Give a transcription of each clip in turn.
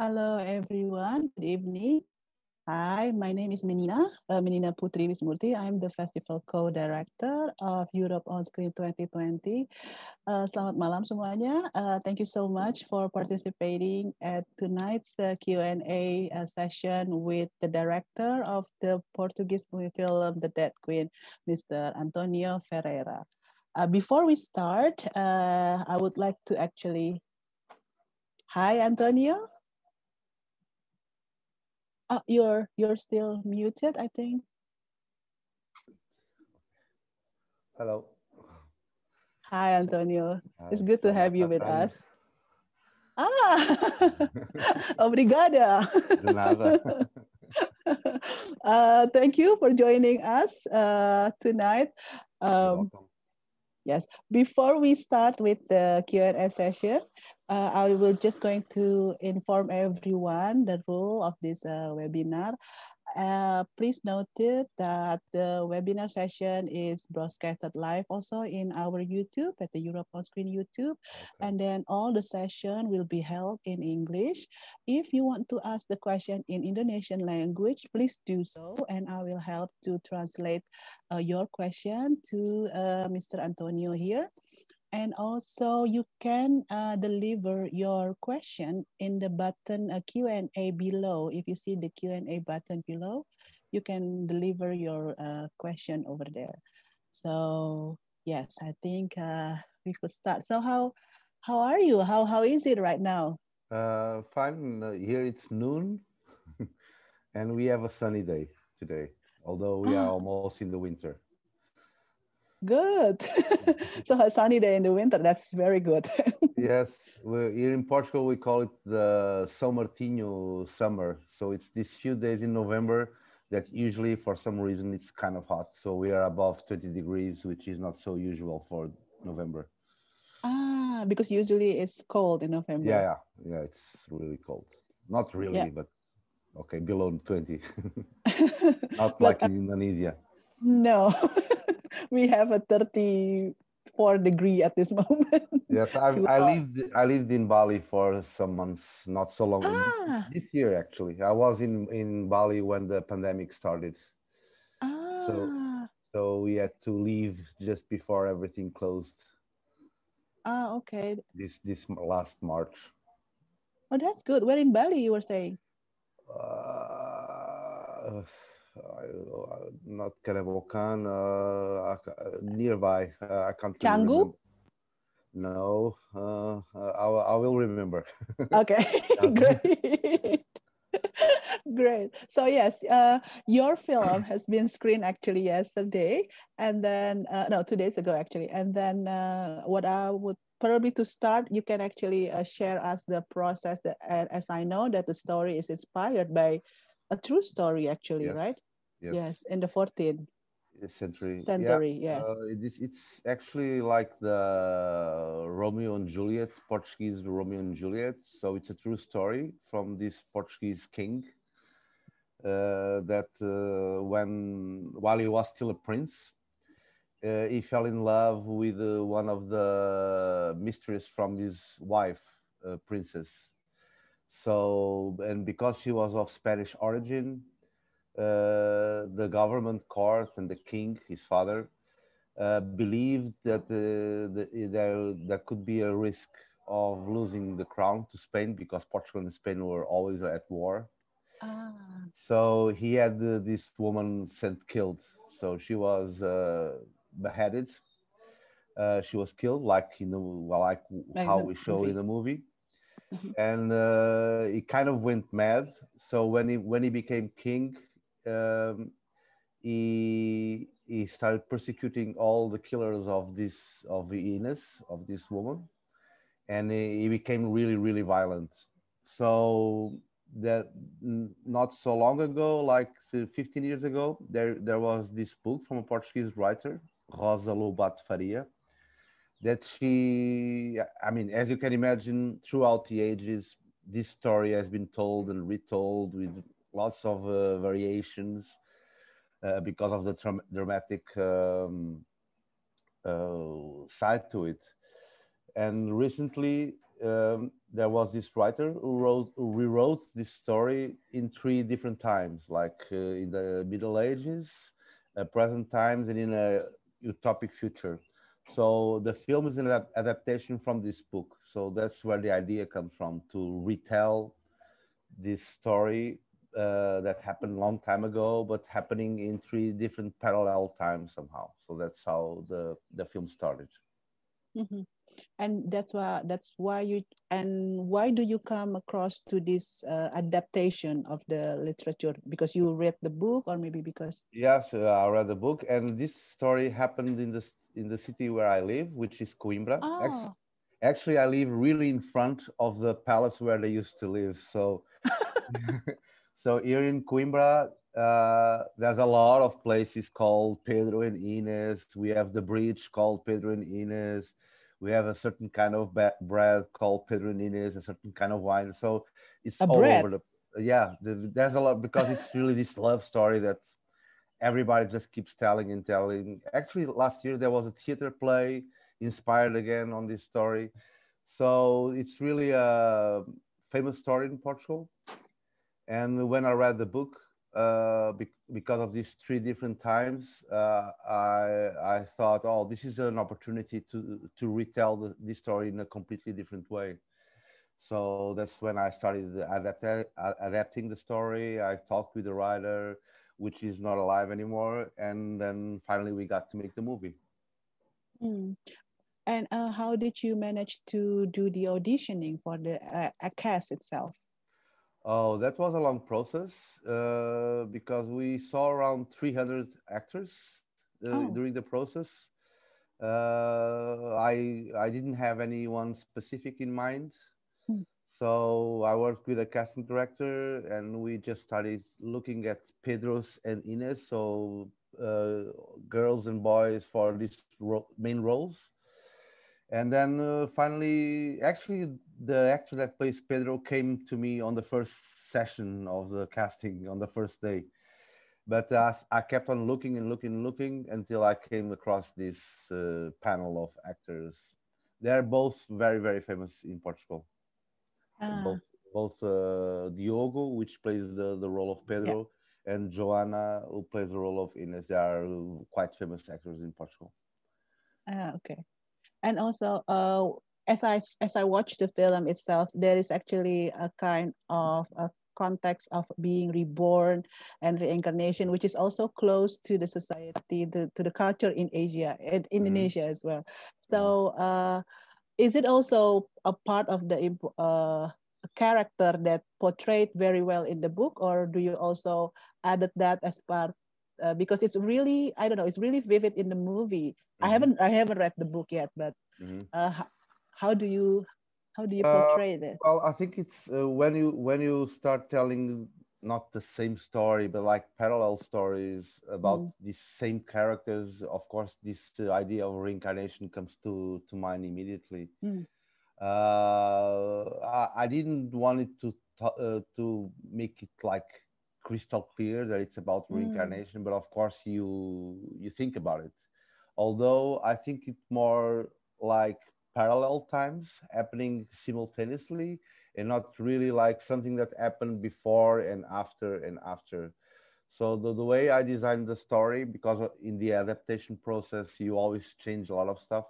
Hello, everyone. Good evening. Hi, my name is Menina, uh, Menina Putri Wismurti. I'm the festival co-director of Europe on Screen 2020. Uh, selamat malam semuanya. Uh, thank you so much for participating at tonight's uh, Q&A uh, session with the director of the Portuguese movie film The Dead Queen, Mr. Antonio Ferreira. Uh, before we start, uh, I would like to actually... Hi, Antonio. Oh, you're you're still muted, I think. Hello. Hi, Antonio. Hi, it's good to have you with us. Ah, obrigada. De nada. uh, thank you for joining us uh, tonight. Um. Yes. Before we start with the Q&A session, uh, I will just going to inform everyone the rule of this uh, webinar. Uh, please note it that the webinar session is broadcasted live also in our YouTube at the Europe on Screen YouTube. Okay. And then all the session will be held in English. If you want to ask the question in Indonesian language, please do so, and I will help to translate uh, your question to uh, Mr. Antonio here. And also you can uh, deliver your question in the button uh, Q&A below. If you see the Q&A button below, you can deliver your uh, question over there. So yes, I think uh, we could start. So how how are you? How how is it right now? Uh, fine. Uh, here it's noon, and we have a sunny day today. Although we are Ah. almost in the winter. Good. so a sunny day in the winter. That's very good. Yes, here in Portugal we call it the São Martinho summer. So it's these few days in November that usually for some reason it's kind of hot. So we are above 20 degrees, which is not so usual for November. ah, because usually it's cold in November. Yeah, yeah, yeah. It's really cold. Not really, Yeah. but okay, below 20. Not But, like uh, in Indonesia. No, we have a 34 degree at this moment. Yes, I I hot. lived I lived in Bali for some months, not so long. Ah, This year actually, I was in in Bali when the pandemic started. ah, So we had to leave just before everything closed ah, okay. this this last March. Oh, that's good. Where in Bali you were staying? Uh, uh, not Kerobokan, uh, I ca- uh, nearby. Uh, I can't Canggu? No, uh, uh, I, will- I will remember. Okay, great. Great. So yes, uh, your film has been screened actually yesterday, and then uh, no, two days ago actually. And then uh, what I would probably to start, you can actually uh, share us the process. That, as I know that the story is inspired by a true story actually, Yes, right? yes. Yes, in the 14th century. Yeah, century. Yes. uh, it is, it's actually like the Romeo and Juliet, Portuguese Romeo and Juliet. So it's a true story from this Portuguese king uh, that uh, when while he was still a prince, uh, he fell in love with uh, one of the mistresses from his wife, uh, princess. So and because she was of Spanish origin, uh, the government court and the king, his father, uh, believed that the, the, there, there could be a risk of losing the crown to Spain because Portugal and Spain were always at war. Ah, So he had uh, this woman sent killed. So she was uh, beheaded. Uh, she was killed, like you know, well, like Like how we show movie. in the movie. Mhm. And uh, he kind of went mad. So when he when he became king, um, he he started persecuting all the killers of this of Ines of this woman, and he, he became really really violent. So that not so long ago, like uh, 15 years ago, there there was this book from a Portuguese writer, Rosa Lobato Faria, that she, I mean, as you can imagine, throughout the ages, this story has been told and retold with lots of uh, variations uh, because of the dram- dramatic um, uh, side to it. And recently, um, there was this writer who wrote who rewrote this story in three different times, like uh, in the Middle Ages, uh, present times, and in a utopic future. So the film is an adaptation from this book. So that's where the idea comes from to retell this story uh, that happened a long time ago, but happening in three different parallel times somehow. So that's how the the film started. Mm-hmm. And that's why that's why you and why do you come across to this uh, adaptation of the literature? Because you read the book, or maybe because yes, uh, I read the book, and this story happened in the in the city where I live, which is Coimbra. Oh. Actually, actually, I live really in front of the palace where they used to live. So, so here in Coimbra, uh, there's a lot of places called Pedro and Inês. We have the bridge called Pedro and Inês. We have a certain kind of bread called Pedro and Inês, a certain kind of wine. So it's a all bread. over the. Yeah, the, there's a lot because it's really this love story that everybody just keeps telling and telling. Actually, last year there was a theater play inspired again on this story. So it's really a famous story in Portugal. And when I read the book, uh, be because of these three different times, uh, I, I thought, oh, this is an opportunity to, to retell the, this story in a completely different way. So that's when I started adapt adapting the story. I talked with the writer which is not alive anymore. And then finally, we got to make the movie. Mm. And uh, how did you manage to do the auditioning for the uh, cast itself? Oh, that was a long process uh, because we saw around 300 actors uh, oh. during the process. Uh, I I didn't have anyone specific in mind. So I worked with a casting director, and we just started looking at Pedro's and Inês, so uh, girls and boys for these ro main roles. And then uh, finally, actually, the actor that plays Pedro came to me on the first session of the casting on the first day. But uh, I kept on looking and looking and looking until I came across this uh, panel of actors. They're both very, very famous in Portugal. Ah. Both, both uh, Diogo, which plays the, the role of Pedro, yeah. and Joana, who plays the role of Inês. They are quite famous actors in Portugal. Ah, okay. And also, uh, as I as I watch the film itself, there is actually a kind of a context of being reborn and reincarnation, which is also close to the society, the, to the culture in Asia and mm-hmm. Indonesia mm. as well. So, uh, is it also a part of the uh, character that portrayed very well in the book or do you also added that as part uh, because it's really i don't know it's really vivid in the movie mm-hmm. i haven't i haven't read the book yet but mm-hmm. uh, how, how, do you how do you uh, portray uh, this well i think it's uh, when you when you start telling not the same story, but like parallel stories about mm. these same characters. Of course, this uh, idea of reincarnation comes to to mind immediately. Mm. Uh, I, I, didn't want it to uh, to make it like crystal clear that it's about mm. reincarnation, but of course you you think about it. Although I think it's more like parallel times happening simultaneously and not really like something that happened before and after and after. So the, the way I designed the story, because in the adaptation process, you always change a lot of stuff.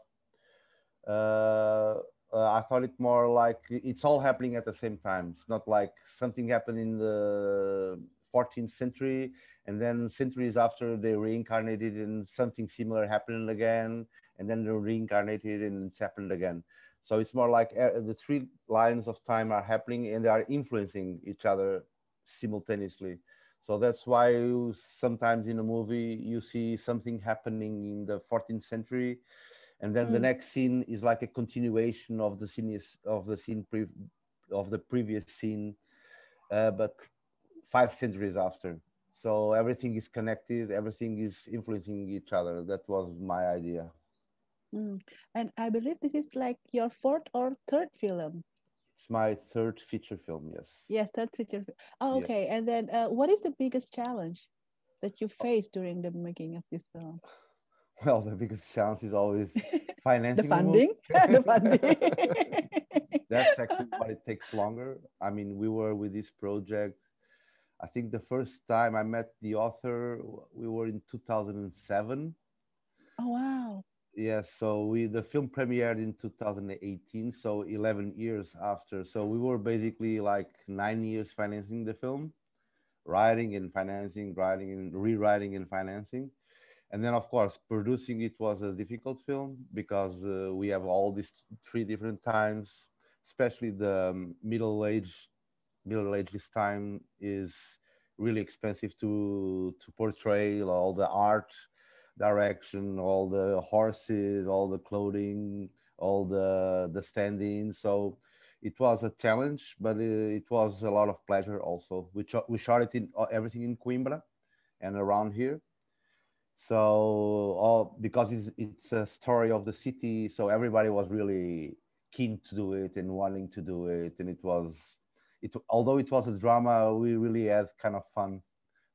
Uh, uh, I thought it more like it's all happening at the same time. It's not like something happened in the 14th century and then centuries after they reincarnated and something similar happened again and then they reincarnated and it's happened again. So it's more like uh, the three lines of time are happening and they are influencing each other simultaneously. So that's why you, sometimes in a movie you see something happening in the 14th century, and then mm. the next scene is like a continuation of the scene is, of the scene pre, of the previous scene, uh, but five centuries after. So everything is connected, everything is influencing each other. That was my idea. Mm. And I believe this is like your fourth or third film. It's my third feature film, yes. Yes, third feature. Oh, okay. Yes. And then uh, what is the biggest challenge that you faced during the making of this film? Well, the biggest challenge is always financing. the funding. the funding. that's actually why it takes longer. I mean, we were with this project. I think the first time I met the author, we were in 2007. Oh wow! Yes, so we the film premiered in 2018, so 11 years after. So we were basically like nine years financing the film, writing and financing, writing and rewriting and financing and then of course producing it was a difficult film because uh, we have all these three different times especially the um, middle age middle age this time is really expensive to to portray all the art direction all the horses all the clothing all the the standing. So it was a challenge but it, was a lot of pleasure also. We, we shot it in uh, everything in coimbra and around here. So all because it's, it's a story of the city so everybody was really keen to do it and wanting to do it. And it was it although it was a drama we really had kind of fun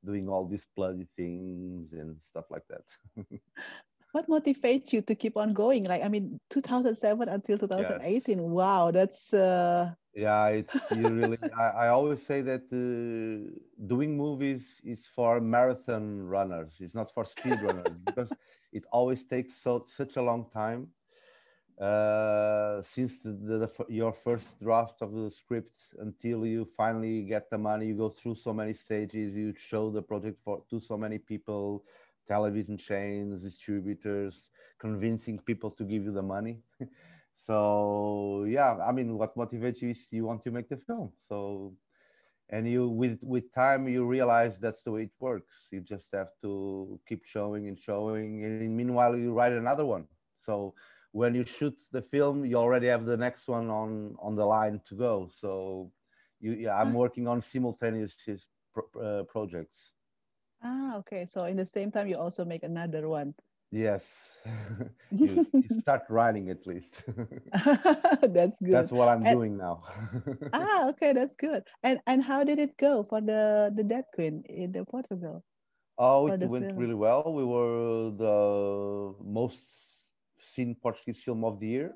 doing all these bloody things and stuff like that. What motivates you to keep on going? Like i mean 2007 until 2018 yes. wow that's uh yeah it's you really I, I, always say that uh, doing movies is for marathon runners. It's not for speed runners because it always takes so such a long time uh, since the, the, the, your first draft of the script until you finally get the money you go through so many stages you show the project for to so many people television chains distributors convincing people to give you the money. So yeah i mean what motivates you is you want to make the film. So and you with with time you realize that's the way it works. You just have to keep showing and showing and meanwhile you write another one. So when you shoot the film you already have the next one on on the line to go so you yeah i'm working on simultaneous uh, projects ah okay so in the same time you also make another one Yes, you, you, start writing at least. that's good. That's what I'm and, doing now. ah, okay, that's good. And and how did it go for the the Dead Queen in the Portugal? Oh, it went film? really well. We were the most seen Portuguese film of the year.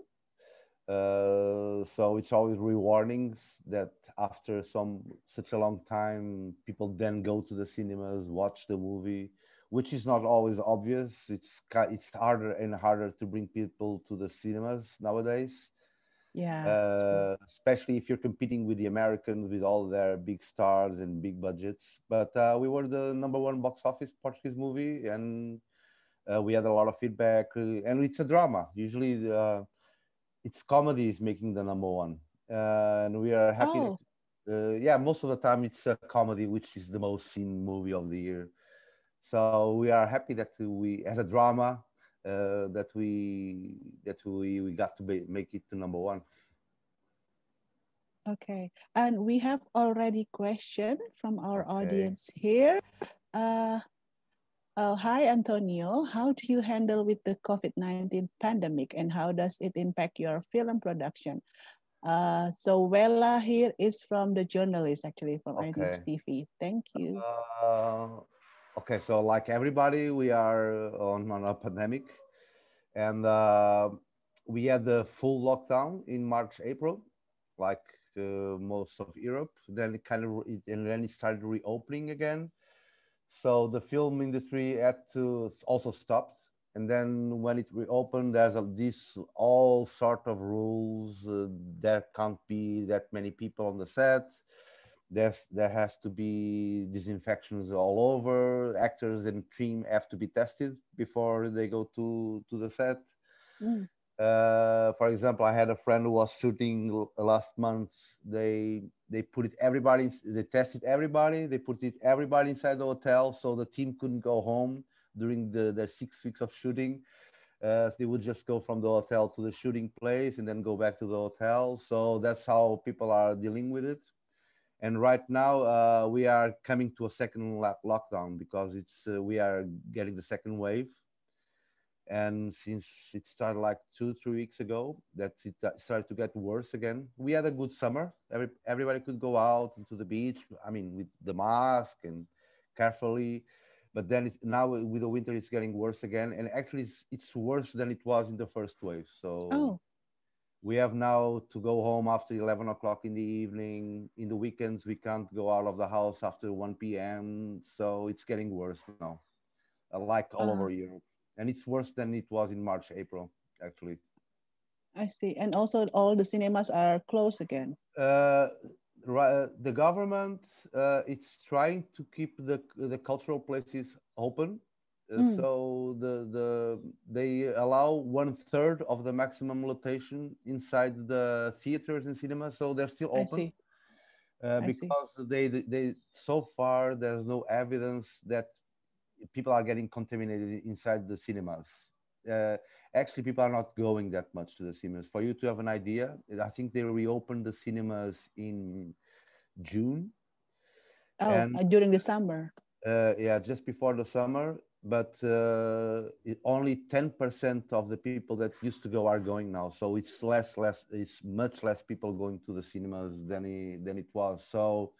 Uh, so it's always rewarding that after some such a long time, people then go to the cinemas, watch the movie which is not always obvious. It's it's harder and harder to bring people to the cinemas nowadays. Yeah. Uh, especially if you're competing with the Americans with all their big stars and big budgets. But uh, we were the number one box office Portuguese movie, and uh, we had a lot of feedback. Uh, and it's a drama. Usually, uh, it's comedy is making the number one, uh, and we are happy. Oh. yeah, most of the time it's a comedy, which is the most seen movie of the year. So we are happy that we, as a drama, uh, that we that we, we got to be, make it to number one. Okay, and we have already question from our okay. audience here. Uh, uh, hi, Antonio. How do you handle with the COVID-19 pandemic and how does it impact your film production? Uh, so Wella here is from the journalist, actually, from okay. TV. Thank you. Uh, Okay, so like everybody, we are on, on a pandemic, and uh, we had the full lockdown in March, April, like uh, most of Europe. Then it kind of, and then it started reopening again. So the film industry had to also stop. and then when it reopened, there's a, these all sort of rules. Uh, there can't be that many people on the set there's there has to be disinfections all over actors and team have to be tested before they go to to the set mm. uh, for example i had a friend who was shooting last month they they put it everybody they tested everybody they put it everybody inside the hotel so the team couldn't go home during the their six weeks of shooting. Uh, they would just go from the hotel to the shooting place and then go back to the hotel. So that's how people are dealing with it. And right now uh, we are coming to a second lockdown because it's uh, we are getting the second wave and since it started like two three weeks ago that it started to get worse again. We had a good summer. Every, everybody could go out into the beach i mean with the mask and carefully. But then it's, now with the winter it's getting worse again. And actually it's, it's worse than it was in the first wave. So oh. we have now to go home after 11 o'clock in the evening. In the weekends we can't go out of the house after 1 p.m so it's getting worse now uh, like all Uh-huh. over europe and it's worse than it was in march april actually I see. And also all the cinemas are closed again. uh, uh, the government uh, it's trying to keep the the cultural places open uh, Mm. so the the they allow one third of the maximum rotation inside the theaters and cinemas so they're still I open see. uh, I see. because they they so far there's no evidence that people are getting contaminated inside the cinemas. Uh, actually people are not going that much to the cinemas. For you to have an idea i think they reopened the cinemas in june. Oh, And- uh, during the summer. uh, yeah just before the summer. But uh, it, only 10% of the people that used to go are going now. So it's less less it's much less people going to the cinemas than it, than it was. So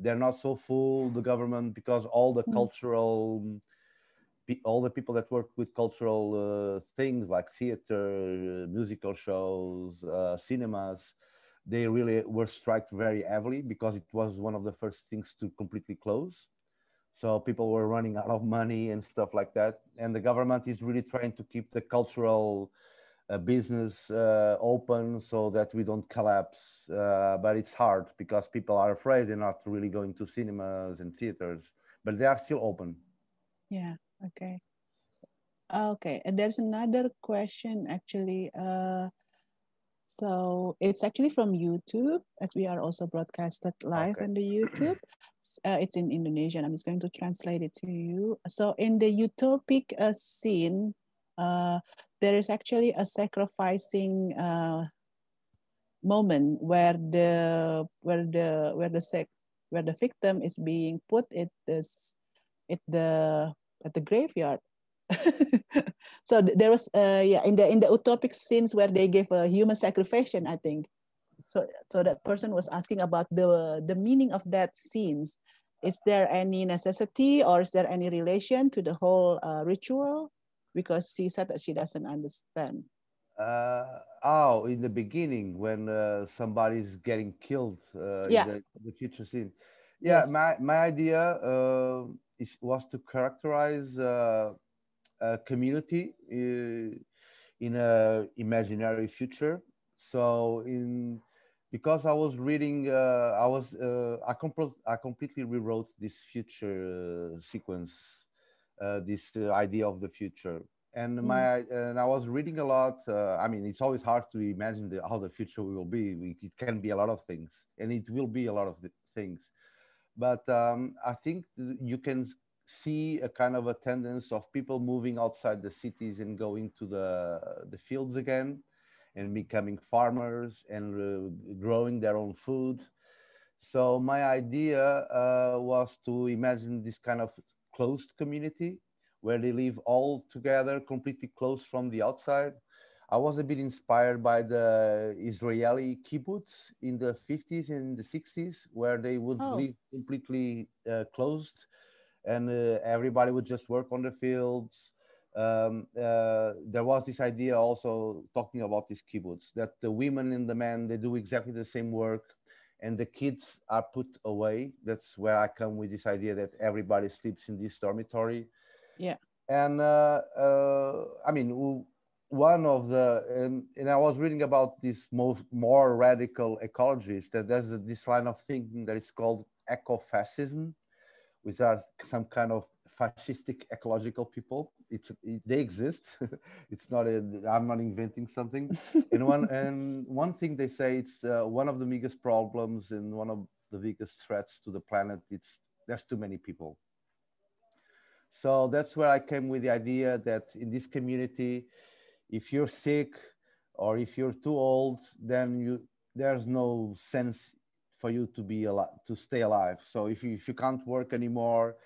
they're not so full the government because all the Mm. cultural all the people that work with cultural uh, things like theater uh, musical shows uh, cinemas they really were struck very heavily because it was one of the first things to completely close so people were running out of money and stuff like that and the government is really trying to keep the cultural uh, business uh, open so that we don't collapse uh, but it's hard because people are afraid they're not really going to cinemas and theaters but they are still open Yeah. Okay. Okay. And there's another question actually. Uh, so it's actually from YouTube, as we are also broadcasted live Okay. on the YouTube. Uh, it's in Indonesian. I'm just going to translate it to you. So in the utopic uh, scene, uh, there is actually a sacrificing uh, moment where the where the where the where the victim is being put at this at the at the graveyard. so there was uh yeah in the in the utopic scenes where they gave a human sacrifice, I think. So so that person was asking about the the meaning of that scenes. Is there any necessity or is there any relation to the whole uh, ritual? Because she said that she doesn't understand. uh, oh in the beginning when uh, somebody's getting killed uh, Yeah. in the, the future scene yeah Yes. my, my idea uh, is, was to characterize uh, a community uh, in a imaginary future so in because i was reading uh, i was uh, I, compl- I completely rewrote this future uh, sequence this uh, idea of the future. And my and i was reading a lot uh, i mean it's always hard to imagine the, how the future will be. We- it can be a lot of things and it will be a lot of the things. But um, i think you can see a kind of a tendency of people moving outside the cities and going to the the fields again and becoming farmers and uh, growing their own food. So my idea uh, was to imagine this kind of closed community where they live all together, completely closed from the outside. I was a bit inspired by the Israeli kibbutz in the 50s and the 60s, where they would Oh. live completely uh, closed and uh, everybody would just work on the fields. Um, uh, there was this idea also talking about this kibbutz that the women and the men they do exactly the same work and the kids are put away. That's where I come with this idea that everybody sleeps in this dormitory. Yeah. And uh, uh, I mean, one of the and, and I was reading about this most more radical ecologists that there's this line of thinking that is called ecofascism, which are some kind of fascistic ecological people. It's it, they exist. it's not a, I'm not inventing something. And one and one thing they say it's uh, one of the biggest problems and one of the biggest threats to the planet it's there's too many people. So that's where i came with the idea that in this community if you're sick or if you're too old then you there's no sense for you to be alive to stay alive. So if you if you can't work anymore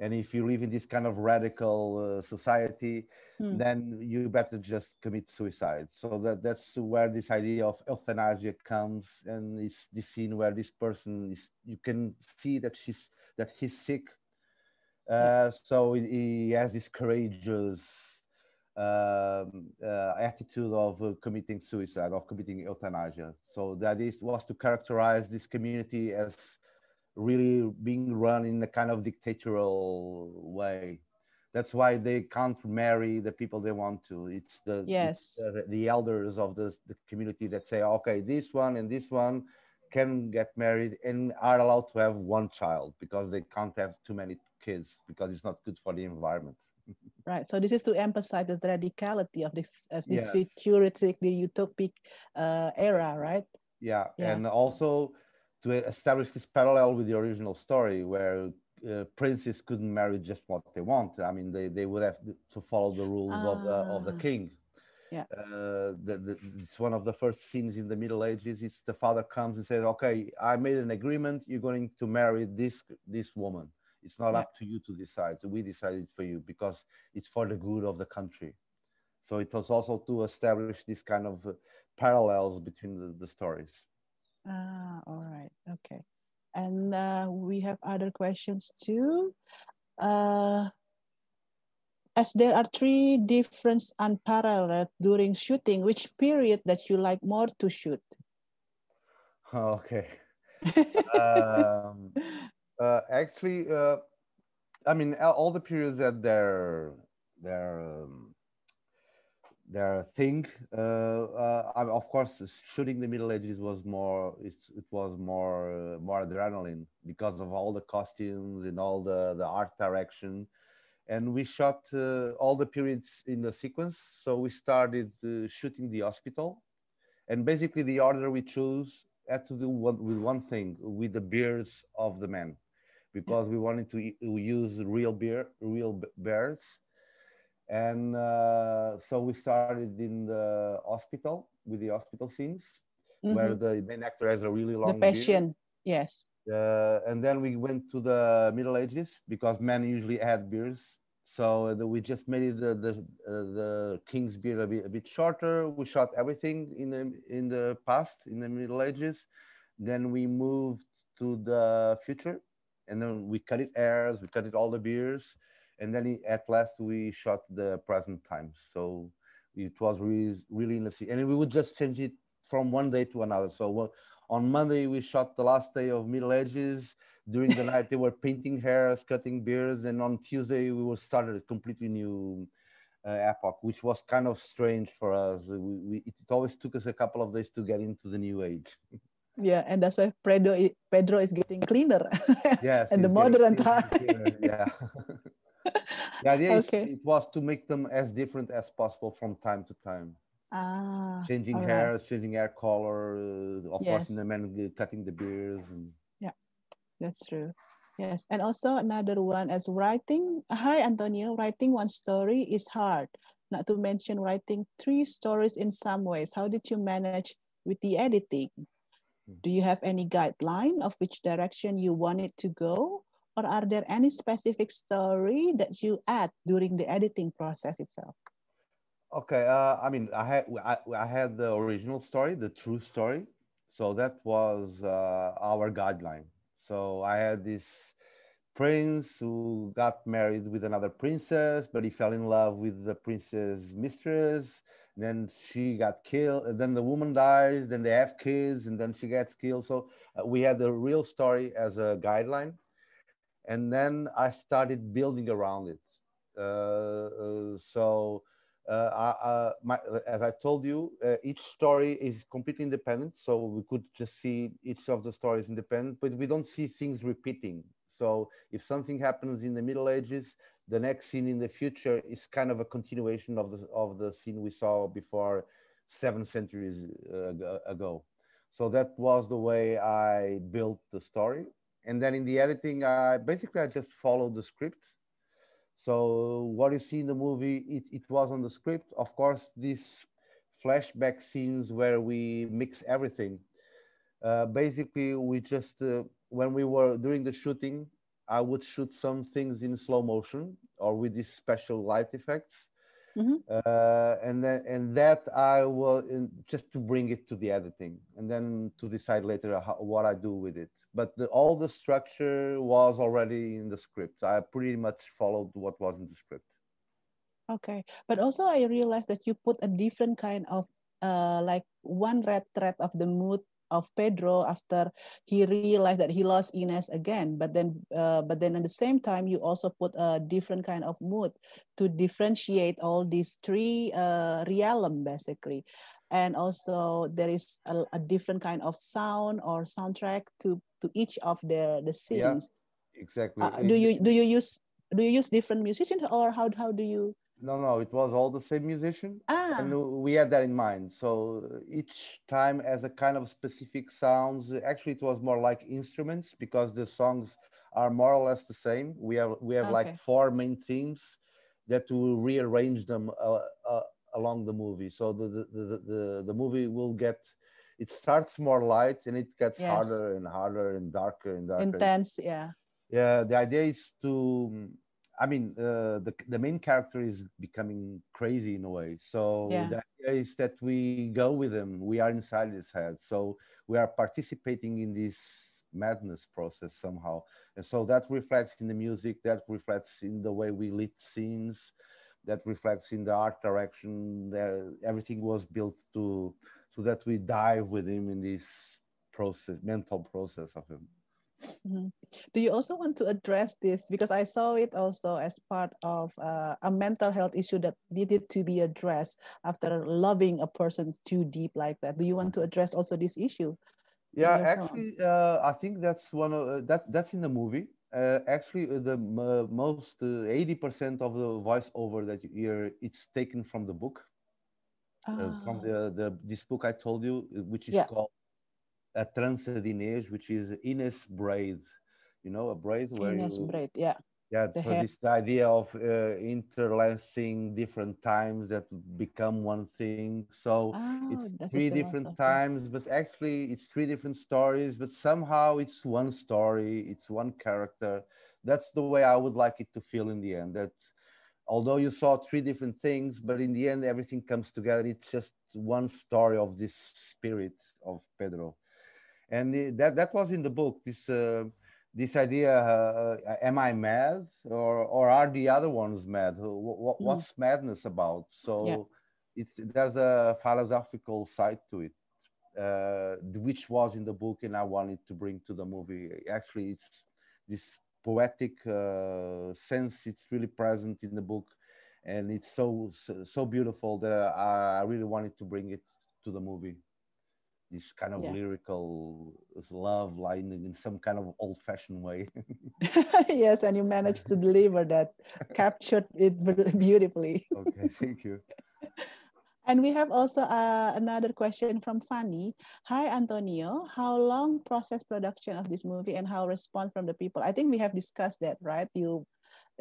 and if you live in this kind of radical uh, society Hmm. then you better just commit suicide. So that that's where this idea of euthanasia comes, and it's the scene where this person is. You can see that she's that he's sick, uh, so he- has this courageous um, uh, attitude of uh, committing suicide, of committing euthanasia. So that is was to characterize this community as really being run in a kind of dictatorial way. That's why they can't marry the people they want to. It's the yes it's the, the, elders of the, the community that say, okay, this one and this one can get married and are allowed to have one child because they can't have too many kids because it's not good for the environment. Right. So this is to emphasize the radicality of this as this yeah. futuristic, the utopic uh, era, right? Yeah. yeah. and also to establish this parallel with the original story where uh, princes couldn't marry just what they want. I mean, they, they would have to follow the rules of the of the ah. king. Yeah. Uh, the, the, it's one of the first scenes in the Middle Ages. It's the father comes and says, "Okay, I made an agreement. You're going to marry this this woman. It's not yeah. up to you to decide. So we decided for you because it's for the good of the country." So it was also to establish this kind of uh, parallels between the, the stories. Ah, all right. Okay. And uh, we have other questions too. Uh, as there are three different unparalleled during shooting, which period that you like more to shoot? Okay. um, uh, actually, uh, I mean, all the periods that they're they're um, their thing. Uh, uh, of course, shooting the Middle Ages was more. it was more uh, more adrenaline because of all the costumes and all the the art direction. And we shot uh, all the periods in the sequence. So we started uh, shooting the hospital, and basically the order we chose had to do one, with one thing: with the beards of the men, because we wanted to use real beer, real bears and uh, so we started in the hospital with the hospital scenes, mm-hmm. where the main actor has a really long. The patient, beard. yes. Uh, and then we went to the Middle Ages because men usually had beards. So the, we just made the the, uh, the king's beard a bit, a bit shorter. We shot everything in the in the past in the Middle Ages. Then we moved to the future, and then we cut it airs. We cut it all the beards and then at last we shot the present times. So it was really really in the sea, and we would just change it from one day to another. So on Monday we shot the last day of Middle Ages. During the night they were painting hairs, cutting beards, and on Tuesday we were started a completely new uh, epoch, which was kind of strange for us. We, we, it always took us a couple of days to get into the new age. Yeah, and that's why Pedro Pedro is getting cleaner. Yes, and the modern time. yeah. the idea okay. is, it was to make them as different as possible from time to time. Ah, changing hair, right. changing hair color, uh, of yes. course, in the men cutting the beards. And... Yeah, that's true. Yes, and also another one as writing. Hi, Antonio. Writing one story is hard. Not to mention writing three stories in some ways. How did you manage with the editing? Hmm. Do you have any guideline of which direction you want it to go? Or are there any specific story that you add during the editing process itself? Okay, uh, I mean, I had I, I, had the original story, the true story, so that was uh, our guideline. So I had this prince who got married with another princess, but he fell in love with the princess mistress. Then she got killed, and then the woman dies. Then they have kids, and then she gets killed. So uh, we had the real story as a guideline and then I started building around it. Uh, uh, so, uh, I, my, as I told you, uh, each story is completely independent. So we could just see each of the stories independent, but we don't see things repeating. So if something happens in the Middle Ages, the next scene in the future is kind of a continuation of the of the scene we saw before seven centuries uh, ago. So that was the way I built the story and then in the editing, I basically I just followed the script. So what you see in the movie, it, it was on the script. Of course, these flashback scenes where we mix everything. Uh, basically, we just, uh, when we were doing the shooting, I would shoot some things in slow motion or with these special light effects. Mm-hmm. Uh, and then and that I will in, just to bring it to the editing, and then to decide later how, what I do with it. But the, all the structure was already in the script. I pretty much followed what was in the script. Okay, but also I realized that you put a different kind of uh, like one red thread of the mood of Pedro after he realized that he lost Ines again. But then, uh, but then at the same time, you also put a different kind of mood to differentiate all these three uh, realm basically, and also there is a, a, different kind of sound or soundtrack to to each of the the scenes. Yeah, exactly. Uh, do you do you use do you use different musicians or how how do you no, no, it was all the same musician. Ah. And we had that in mind. So each time as a kind of specific sounds. Actually, it was more like instruments because the songs are more or less the same. We have we have okay. like four main themes that will rearrange them uh, uh, along the movie. So the, the the, the the movie will get it starts more light and it gets yes. harder and harder and darker and darker. Intense, yeah. Yeah, the idea is to I mean, uh, the the main character is becoming crazy in a way. So yeah. the idea is that we go with him. We are inside his head. So we are participating in this madness process somehow. And so that reflects in the music. That reflects in the way we lit scenes. That reflects in the art direction. Everything was built to so that we dive with him in this process, mental process of him. Mm-hmm. Do you also want to address this? Because I saw it also as part of uh, a mental health issue that needed to be addressed after loving a person too deep like that. Do you want to address also this issue? Yeah, actually, uh, I think that's one of uh, that. That's in the movie. Uh, actually, uh, the most uh, eighty percent of the voiceover that you hear it's taken from the book. from ah. the, the this book I told you, which is yeah. called a trança de Inês, which is Ines braid. You know, a braid where Ines you, braid, yeah. Yeah, the so hair. this idea of uh, interlacing different times that become one thing. So oh, it's three different times, but actually it's three different stories, but somehow it's one story, it's one character. That's the way I would like it to feel in the end. That although you saw three different things, but in the end everything comes together. It's just one story of this spirit of Pedro and that that was in the book. This uh, this idea: uh, am I mad, or or are the other ones mad? What, hmm. what's mm. madness about? So yeah. it's there's a philosophical side to it, uh, which was in the book, and I wanted to bring to the movie. Actually, it's this poetic uh, sense. It's really present in the book, and it's so so, so beautiful that I, I really wanted to bring it to the movie this kind of yeah. lyrical love line in some kind of old-fashioned way yes and you managed to deliver that captured it beautifully okay thank you and we have also uh, another question from Fanny. Hi, Antonio. How long process production of this movie and how response from the people? I think we have discussed that, right? You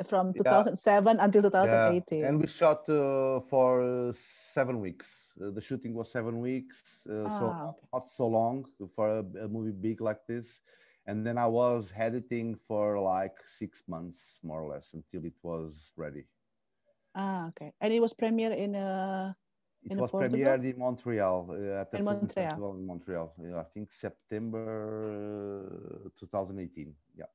from 2007 yeah. until 2018. Yeah. And we shot uh, for seven weeks. Uh, the shooting was seven weeks, uh, ah, so okay. not so long for a, a, movie big like this. And then I was editing for like six months, more or less, until it was ready. Ah, okay. And it was premiered in uh, it was premiered in Montreal uh, at the in Montreal. in Montreal. I think September uh, 2018. Yeah.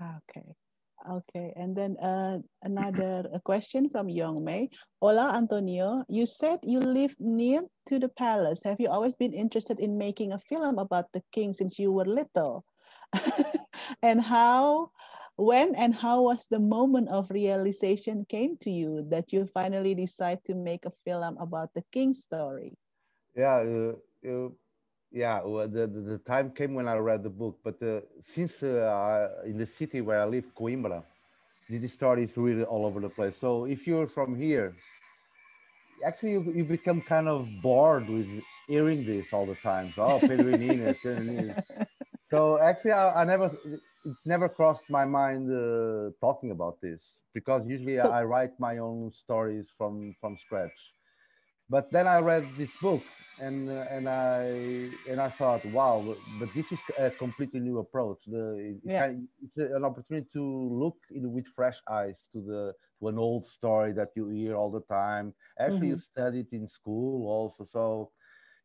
Ah, okay. Okay, and then uh, another question from Young Mei. Hola, Antonio. You said you live near to the palace. Have you always been interested in making a film about the king since you were little? and how, when and how was the moment of realization came to you that you finally decide to make a film about the king story? Yeah, uh, uh, yeah well, the, the, the, time came when i read the book but uh, since uh, in the city where i live coimbra this story is really all over the place. So if you're from here actually you, you become kind of bored with hearing this all the time. So, oh pedro Inês, so actually I, I, never it never crossed my mind uh, talking about this because usually so, i write my own stories from from scratch but then I read this book and uh, and I and I thought, wow, but this is a completely new approach. The yeah. it's an opportunity to look in, with fresh eyes to the to an old story that you hear all the time. Actually, mm-hmm. you studied in school also, so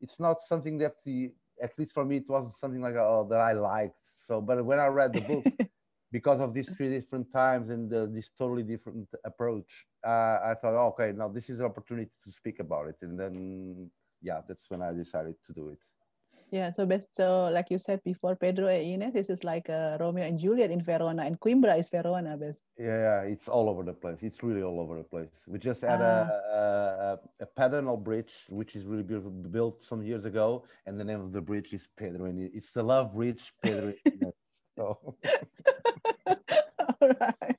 it's not something that the, at least for me it wasn't something like oh that I liked. So, but when I read the book. because of these three different times and uh, this totally different approach, uh, I thought, oh, okay, now this is an opportunity to speak about it. And then, yeah, that's when I decided to do it. Yeah, so best, so like you said before, Pedro and Ines, this is like a Romeo and Juliet in Verona, and Coimbra is Verona, best. Yeah, it's all over the place. It's really all over the place. We just had a, a, a pedonal bridge, which is really beautiful, built some years ago, and the name of the bridge is Pedro, and it's the Love Bridge, Pedro. so. all right.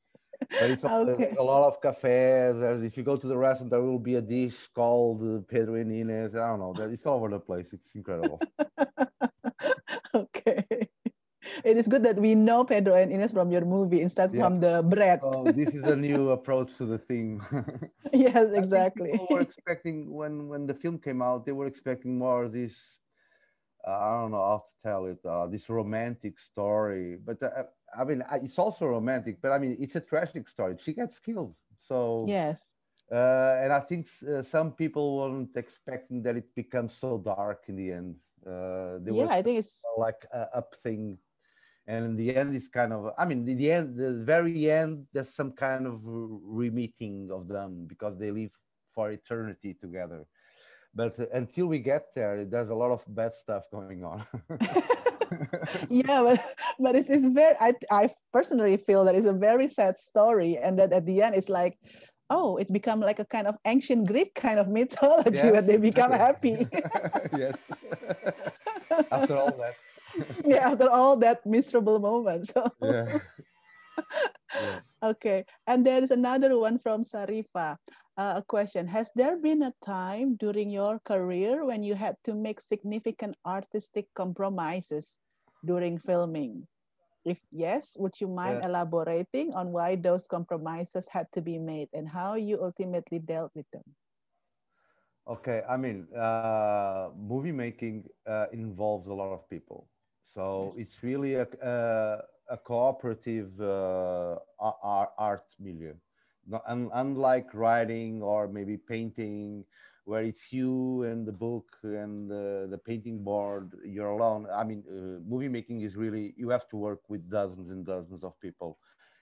But it's okay. a lot of cafes. There's, if you go to the restaurant, there will be a dish called Pedro and Ines. I don't know. That it's all over the place. It's incredible. okay. It is good that we know Pedro and Ines from your movie instead yeah. from the bread. oh, this is a new approach to the theme. yes, exactly. people were expecting when when the film came out, they were expecting more of this. I don't know how to tell it. Uh, this romantic story, but uh, I mean, it's also romantic, but I mean, it's a tragic story. She gets killed. So yes. Uh, and I think uh, some people weren't expecting that it becomes so dark in the end. Uh, yeah, I think it's like a up thing, and in the end, it's kind of. I mean, the, the end, the very end, there's some kind of remeeting of them because they live for eternity together. But until we get there, there's a lot of bad stuff going on. yeah, but but it is very. I I personally feel that it's a very sad story, and that at the end it's like, oh, it become like a kind of ancient Greek kind of mythology yes, where they become happy. yes. after all that. yeah, after all that miserable moment. So. Yeah. yeah. Okay, and there is another one from Sarifa. Uh, a question Has there been a time during your career when you had to make significant artistic compromises during filming? If yes, would you mind yeah. elaborating on why those compromises had to be made and how you ultimately dealt with them? Okay, I mean, uh, movie making uh, involves a lot of people. So yes. it's really a, a, a cooperative uh, art, milieu. Unlike writing or maybe painting where it's you and the book and the, the painting board you're alone. I mean uh, movie making is really you have to work with dozens and dozens of people.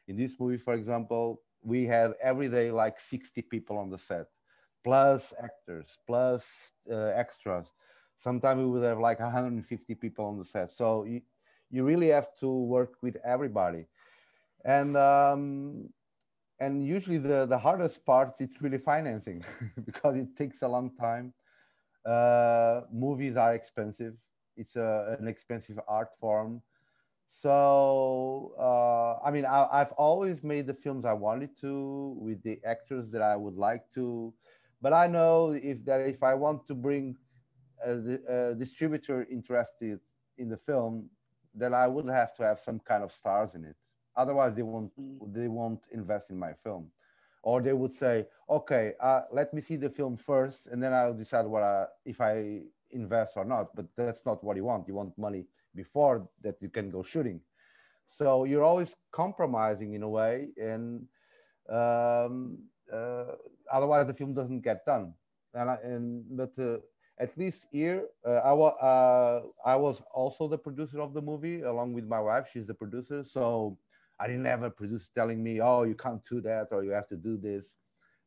In this movie for example we had every day like 60 people on the set plus actors plus uh, extras. Sometimes we would have like 150 people on the set. So you, really have to work with everybody and um, and usually the, the hardest part is really financing because it takes a long time. Uh, movies are expensive. It's a, an expensive art form. So, uh, I mean, I, have always made the films I wanted to with the actors that I would like to, but I know if that if I want to bring a, a distributor interested in the film, then I would have to have some kind of stars in it. Otherwise, they won't mm. they won't invest in my film, or they would say, okay, uh, let me see the film first, and then I'll decide what I, if I invest or not. But that's not what you want. You want money before that you can go shooting. So you're always compromising in a way, and um, uh, otherwise the film doesn't get done. And, I, and but uh, at least here, uh, I, wa- uh, I was also the producer of the movie along with my wife. She's the producer, so I didn't have a producer telling me, oh, you can't do that or you have to do this.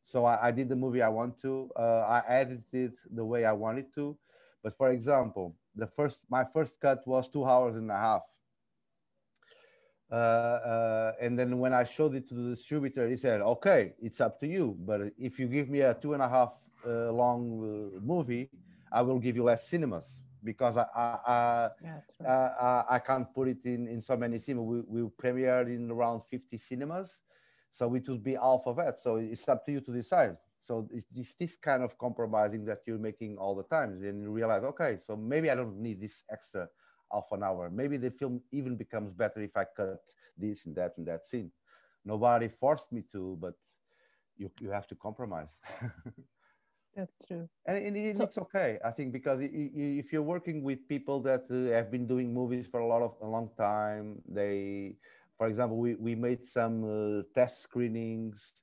So I, I did the movie I want to. Uh, I edited it the way I wanted to. But for example, the first my first cut was two hours and a half. Uh, uh, and then when I showed it to the distributor, he said, "Okay, it's up to you. But if you give me a two and a half uh, long movie, I will give you less cinemas." because I I, yeah, right. I, I, can't put it in, in so many cinemas. We, we premiered in around 50 cinemas, so it would be half of that. So it's up to you to decide. So it's this kind of compromising that you're making all the time. Then you realize, okay, so maybe I don't need this extra half an hour. Maybe the film even becomes better if I cut this and that and that scene. Nobody forced me to, but you, you have to compromise. That's true. And, it, so, it's okay, I think, because if you're working with people that uh, have been doing movies for a lot of a long time, they, for example, we, we made some uh, test screenings.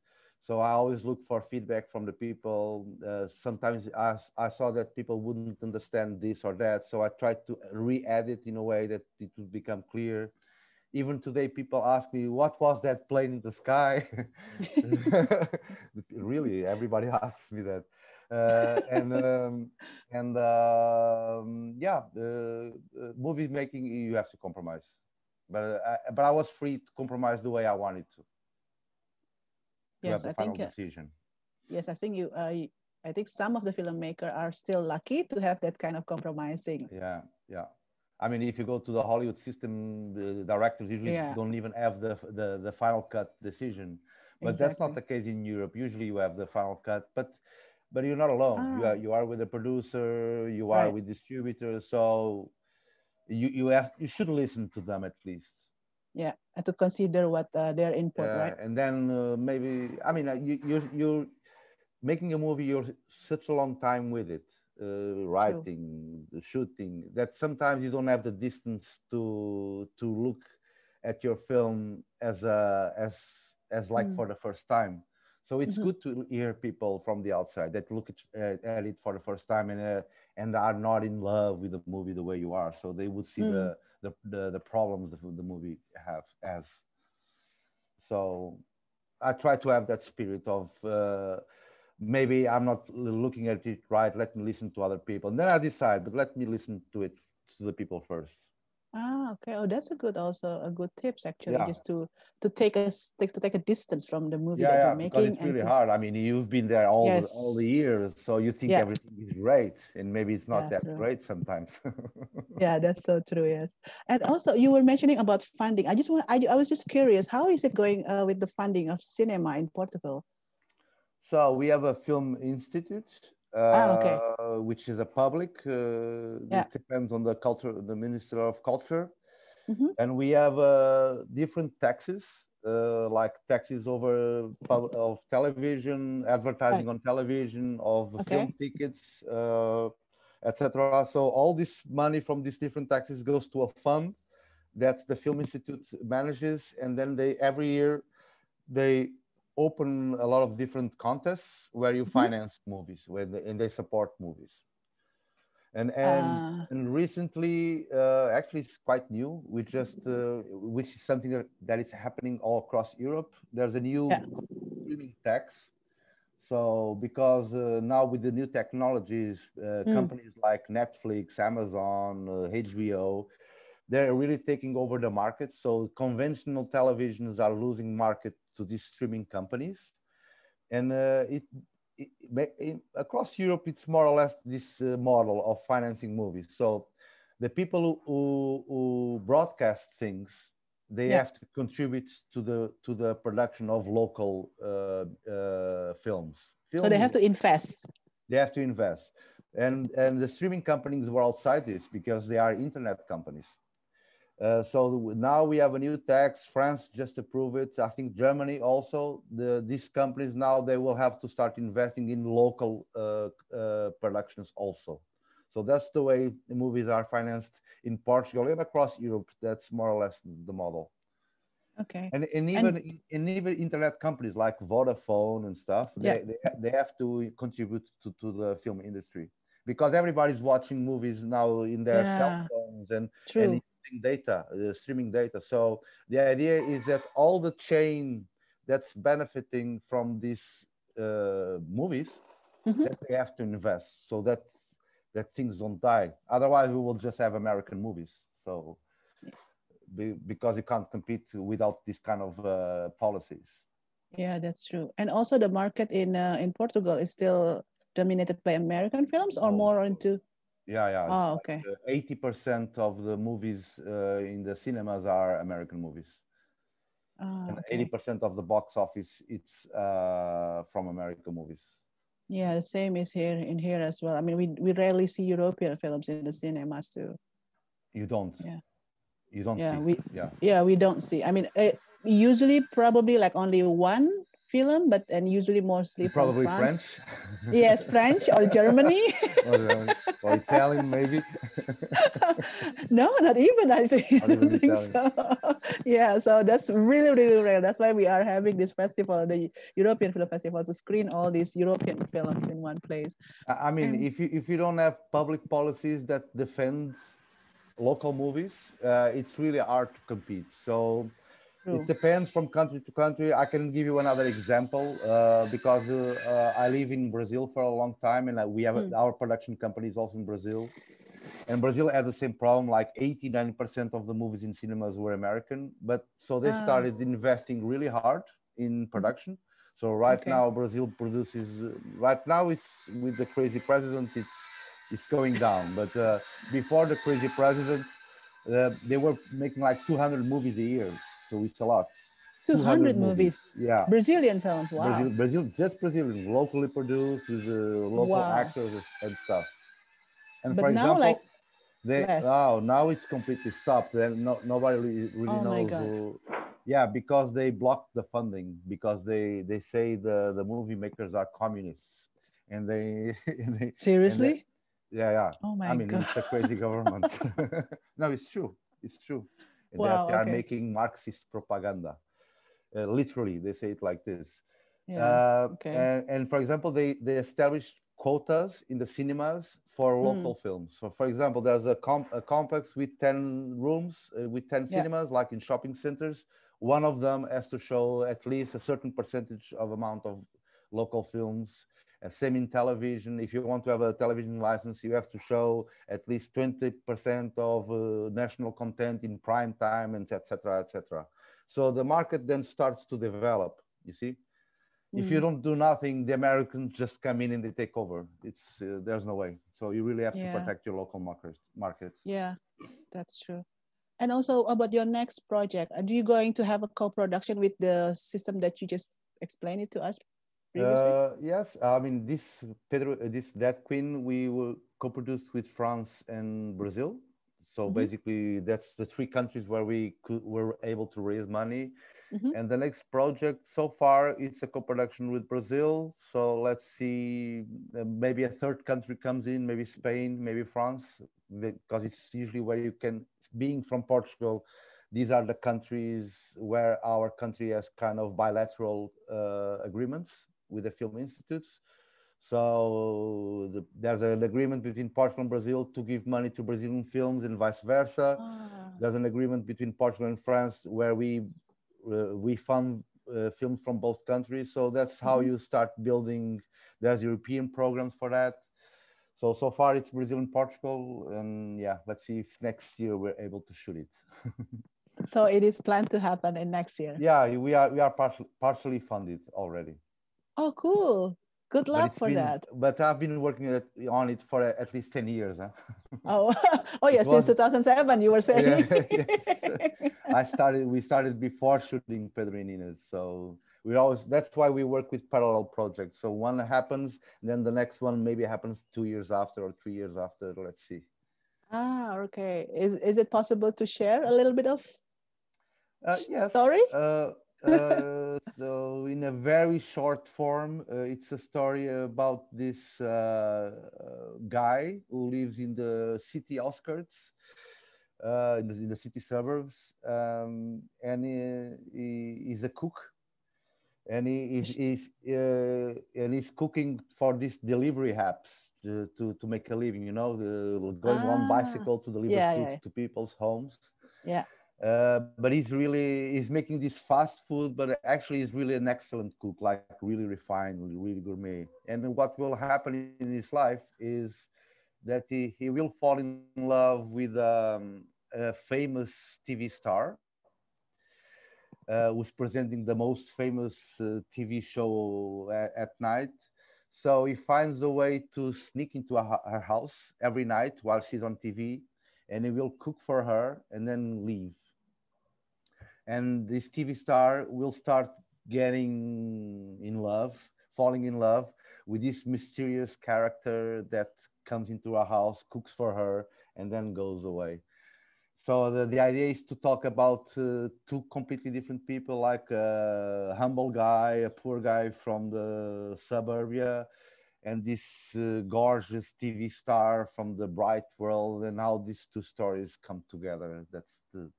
So I always look for feedback from the people. Uh, sometimes I, I saw that people wouldn't understand this or that. So I tried to re-edit in a way that it would become clear. even today people ask me what was that plane in the sky really everybody asks me that uh, and um, and um, yeah uh, uh, movie making you have to compromise but uh, but i was free to compromise the way i wanted to, to yes i think decision yes i think you uh, i think some of the filmmakers are still lucky to have that kind of compromising yeah yeah I mean, if you go to the Hollywood system, the directors usually yeah. don't even have the, the, the final cut decision. But exactly. that's not the case in Europe. Usually you have the final cut, but but you're not alone. Ah. You are you are with a producer, you are right. with distributors, so you you have you should listen to them at least. Yeah, and to consider what uh, their input, uh, right? And then uh, maybe I mean uh, you you you're making a movie. You're such a long time with it uh, writing, True. shooting, that sometimes you don't have the distance to to look at your film as a as as like mm. for the first time. So it's mm-hmm. good to hear people from the outside that look at, uh, at it for the first time and uh, and are not in love with the movie the way you are. So they would see mm. the, the, the the problems that the movie have as. So I try to have that spirit of. Uh, maybe I'm not looking at it right. Let me listen to other people. And then I decide, but let me listen to it to the people first. Ah, okay. Oh, that's a good also a good tips actually, yeah. just to to take a take to take a distance from the movie yeah, that yeah, you're making. Because it's really to... hard. I mean, you've been there all yes. all the years, so you think yeah. everything is great, and maybe it's not that true. great sometimes. yeah, that's so true. Yes, and also you were mentioning about funding. I just want I, I was just curious, how is it going uh, with the funding of cinema in Portugal? So we have a film institute, ah, okay. Uh, which is a public. Uh, yeah. It depends on the culture, the Minister of Culture, mm-hmm. and we have uh, different taxes, uh, like taxes over of television, advertising right. on television, of okay. film tickets, uh, etc. So all this money from these different taxes goes to a fund that the Film Institute manages, and then they every year they open a lot of different contests where you mm-hmm. finance movies where they, and they support movies and and, uh, and recently uh, actually it's quite new we just uh, which is something that, that is happening all across europe there's a new yeah. streaming tax so because uh, now with the new technologies uh, mm. companies like netflix amazon hbo uh, they're really taking over the market so conventional televisions are losing market to these streaming companies. And uh, it, it, it, across Europe, it's more or less this uh, model of financing movies. So the people who, who broadcast things, they yeah. have to contribute to the to the production of local uh, uh films. films. So they have to invest. They have to invest, and and the streaming companies were outside this because they are internet companies. Uh, so now we have a new tax. France just approved it. I think Germany also. The, these companies now they will have to start investing in local uh, uh, productions also. So that's the way the movies are financed in Portugal and across Europe. That's more or less the model. Okay. And, and even and, in even internet companies like Vodafone and stuff, they, yeah. they, they have to contribute to, to the film industry because everybody's watching movies now in their yeah. cell phones and, True. Data, the streaming data. So the idea is that all the chain that's benefiting from these uh, movies, mm-hmm. that they have to invest so that that things don't die. Otherwise, we will just have American movies. So be, because you can't compete without this kind of uh, policies. Yeah, that's true. And also, the market in uh, in Portugal is still dominated by American films, or more into yeah, yeah. Oh, okay. Eighty percent of the movies uh, in the cinemas are American movies, oh, and eighty percent of the box office it's uh, from American movies. Yeah, the same is here in here as well. I mean, we we rarely see European films in the cinemas too. You don't. Yeah. You don't. Yeah, see. we. Yeah. Yeah, we don't see. I mean, uh, usually probably like only one film, but and usually mostly probably French. French. yes, French or Germany. or, or, Italian, maybe. no, not even. I think. I don't think so. yeah, so that's really really rare. That's why we are having this festival, the European Film Festival, to screen all these European films in one place. I mean, and, if you if you don't have public policies that defend local movies, uh, it's really hard to compete. So True. it depends from country to country. I can give you another example uh, because uh, I live in Brazil for a long time, and we have mm. our production company is also in Brazil. And Brazil had the same problem, like 89% of the movies in cinemas were American. But so they ah. started investing really hard in hmm. production. So right okay. now Brazil produces. Right now it's with the crazy president. It's it's going down. But uh, before the crazy president, uh, they were making like 200 movies a year. So it's a lot. 200, 200 movies. movies. Yeah. Brazilian films. Wow. Brazil, Brazil just Brazilian, locally produced with uh, local wow. actors and stuff. And but for now, example, like they less. oh now it's completely stopped. And no, nobody really oh knows who yeah because they blocked the funding because they they say the the movie makers are communists and they, and they seriously and they, yeah yeah oh my god! i mean God. it's a crazy government no it's true it's true wow, they, are, okay. making marxist propaganda uh, literally they say it like this yeah, uh, okay. and, and for example they they established quotas in the cinemas for hmm. local mm. films. So, for example, there's a, comp- a complex with 10 rooms, uh, with 10 yeah. cinemas, like in shopping centers one of them has to show at least a certain percentage of amount of local films same in television if you want to have a television license you have to show at least 20% of uh, national content in prime time and etc etc so the market then starts to develop you see mm. if you hmm. don't do nothing the americans just come in and they take over it's uh, there's no way so you really have yeah. to protect your local market market yeah that's true and also about your next project, are you going to have a co-production with the system that you just explained it to us? Uh, yes, I mean this Pedro, uh, this Dead Queen, we will co-produced with France and Brazil. So mm -hmm. basically, that's the three countries where we could, were able to raise money. Mm -hmm. And the next project, so far, it's a co-production with Brazil. So let's see, uh, maybe a third country comes in, maybe Spain, maybe France, because it's usually where you can being from Portugal, these are the countries where our country has kind of bilateral uh, agreements with the film institutes. So the, there's an agreement between Portugal and Brazil to give money to Brazilian films and vice versa. Ah. There's an agreement between Portugal and France where we uh, we fund uh, films from both countries. So that's how mm -hmm. you start building. There's European programs for that. So so far it's Brazil and Portugal, and yeah, let's see if next year we're able to shoot it. so it is planned to happen in next year. Yeah, we are we are partially partially funded already. Oh, cool! Good luck for been, that. But I've been working on it for at least ten years. Huh? oh, oh yeah, since 2007 you were saying. Yeah, yes. I started. We started before shooting Inês, so we always that's why we work with parallel projects so one happens then the next one maybe happens two years after or three years after let's see ah okay is, is it possible to share a little bit of uh, yes. story uh, uh, so in a very short form uh, it's a story about this uh, guy who lives in the city outskirts uh, in the, in, the, city suburbs um, and he, he is a cook. And he is he's, uh, and he's cooking for these delivery apps to, to, to make a living you know the, going ah, on bicycle to deliver yeah, food yeah. to people's homes. Yeah uh, but he's really he's making this fast food but actually he's really an excellent cook like really refined really gourmet and what will happen in his life is that he, he will fall in love with um, a famous tv star uh, was presenting the most famous uh, TV show at, at, night. So he finds a way to sneak into a, her house every night while she's on TV, and he will cook for her and then leave. And this TV star will start getting in love, falling in love with this mysterious character that comes into her house, cooks for her, and then goes away. So the, the idea is to talk about uh, two completely different people, like a humble guy, a poor guy from the suburbia, and this uh, gorgeous TV star from the bright world, and how these two stories come together. That's the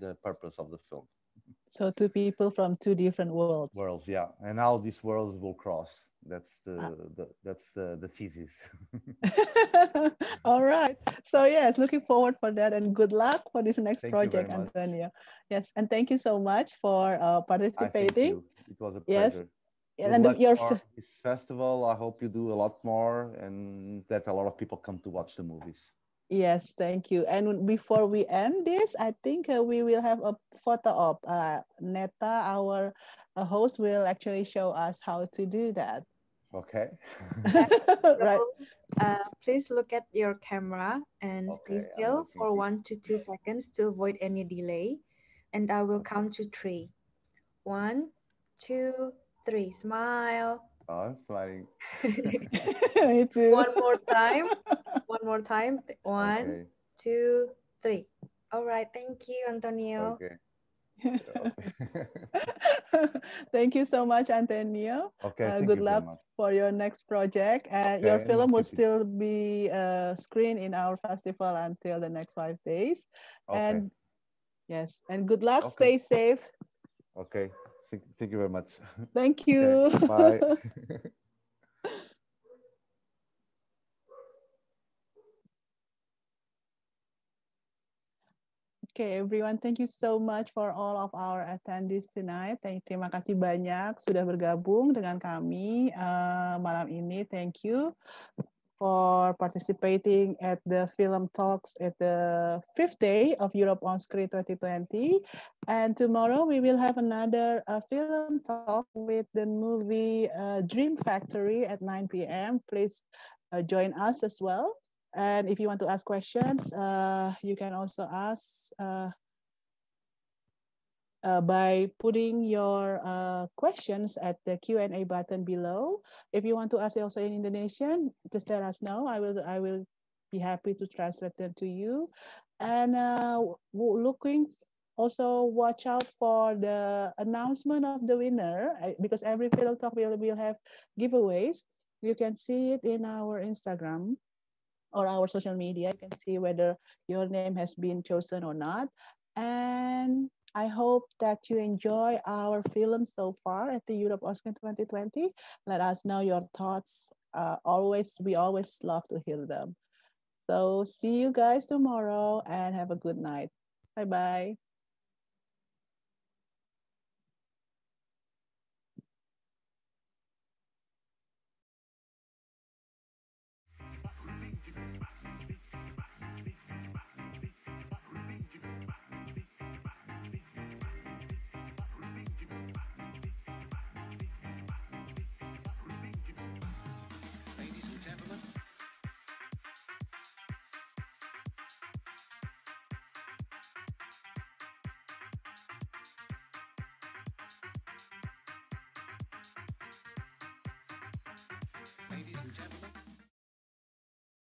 the purpose of the film. So two people from two different worlds. Worlds, yeah, and how these worlds will cross. That's the, ah. the that's the, the thesis. All right. so yes, looking forward for that and good luck for this next Thank project, António. Yes, and thank you so much for uh, participating. It was a pleasure. Yes. And your this festival, I hope you do a lot more and that a lot of people come to watch the movies. Yes, thank you. And before we end this, I think uh, we will have a photo op. Uh, Neta, our uh, host, will actually show us how to do that. Okay. right. Uh, please look at your camera and okay, stay still for one to two seconds to avoid any delay. And I will count to three. One, two, three. Smile. Oh, I'm smiling. Me too. One more time. One more time. One, okay. two, three. All right. Thank you, António. Okay. thank you so much, António. Okay. Uh, good luck for your next project. And okay, your film will still be uh, screened in our festival until the next five days. Okay. And yes, and good luck. Okay. Stay safe. Okay. Thank, thank you very much. Thank you. Okay, bye. Okay, everyone, thank you so much for all of our attendees tonight. Thank, terima kasih banyak sudah bergabung dengan kami uh, malam ini. Thank you for participating at the film talks at the fifth day of Europe on Screen 2020. And tomorrow we will have another uh, film talk with the movie uh, Dream Factory at 9 p.m. Please uh, join us as well. And if you want to ask questions, uh, you can also ask uh, uh, by putting your uh, questions at the Q&A button below. If you want to ask also in Indonesian, just let us know. I will, I will be happy to translate them to you. And uh, looking also watch out for the announcement of the winner because every film talk will, will have giveaways. You can see it in our Instagram or our social media. You can see whether your name has been chosen or not. And I hope that you enjoy our film so far at the Europe on Screen 2020. Let us know your thoughts. Uh, always, we always love to hear them. So see you guys tomorrow and have a good night. Bye-bye.